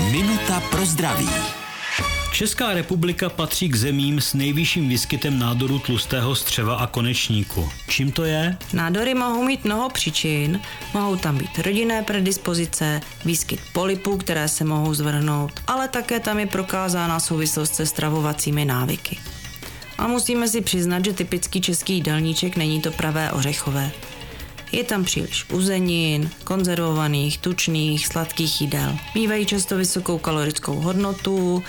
Minuta pro zdraví. Česká republika patří k zemím s nejvyšším výskytem nádoru tlustého střeva a konečníku. Čím to je? Nádory mohou mít mnoho příčin, mohou tam být rodinné predispozice, výskyt polipů, které se mohou zvrhnout, ale také tam je prokázána souvislost se stravovacími návyky. A musíme si přiznat, že typický český jídelníček není to pravé ořechové. Je tam příliš uzenin, konzervovaných, tučných, sladkých jídel. Mývají často vysokou kalorickou hodnotu,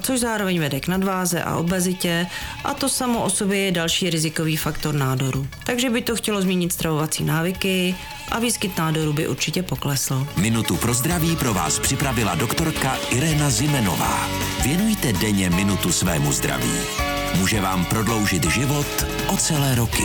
což zároveň vede k nadváze a obezitě a to samo o sobě je další rizikový faktor nádoru. Takže by to chtělo změnit stravovací návyky a výskyt nádoru by určitě poklesl. Minutu pro zdraví pro vás připravila doktorka Irena Zimenová. Věnujte denně minutu svému zdraví. Může vám prodloužit život o celé roky.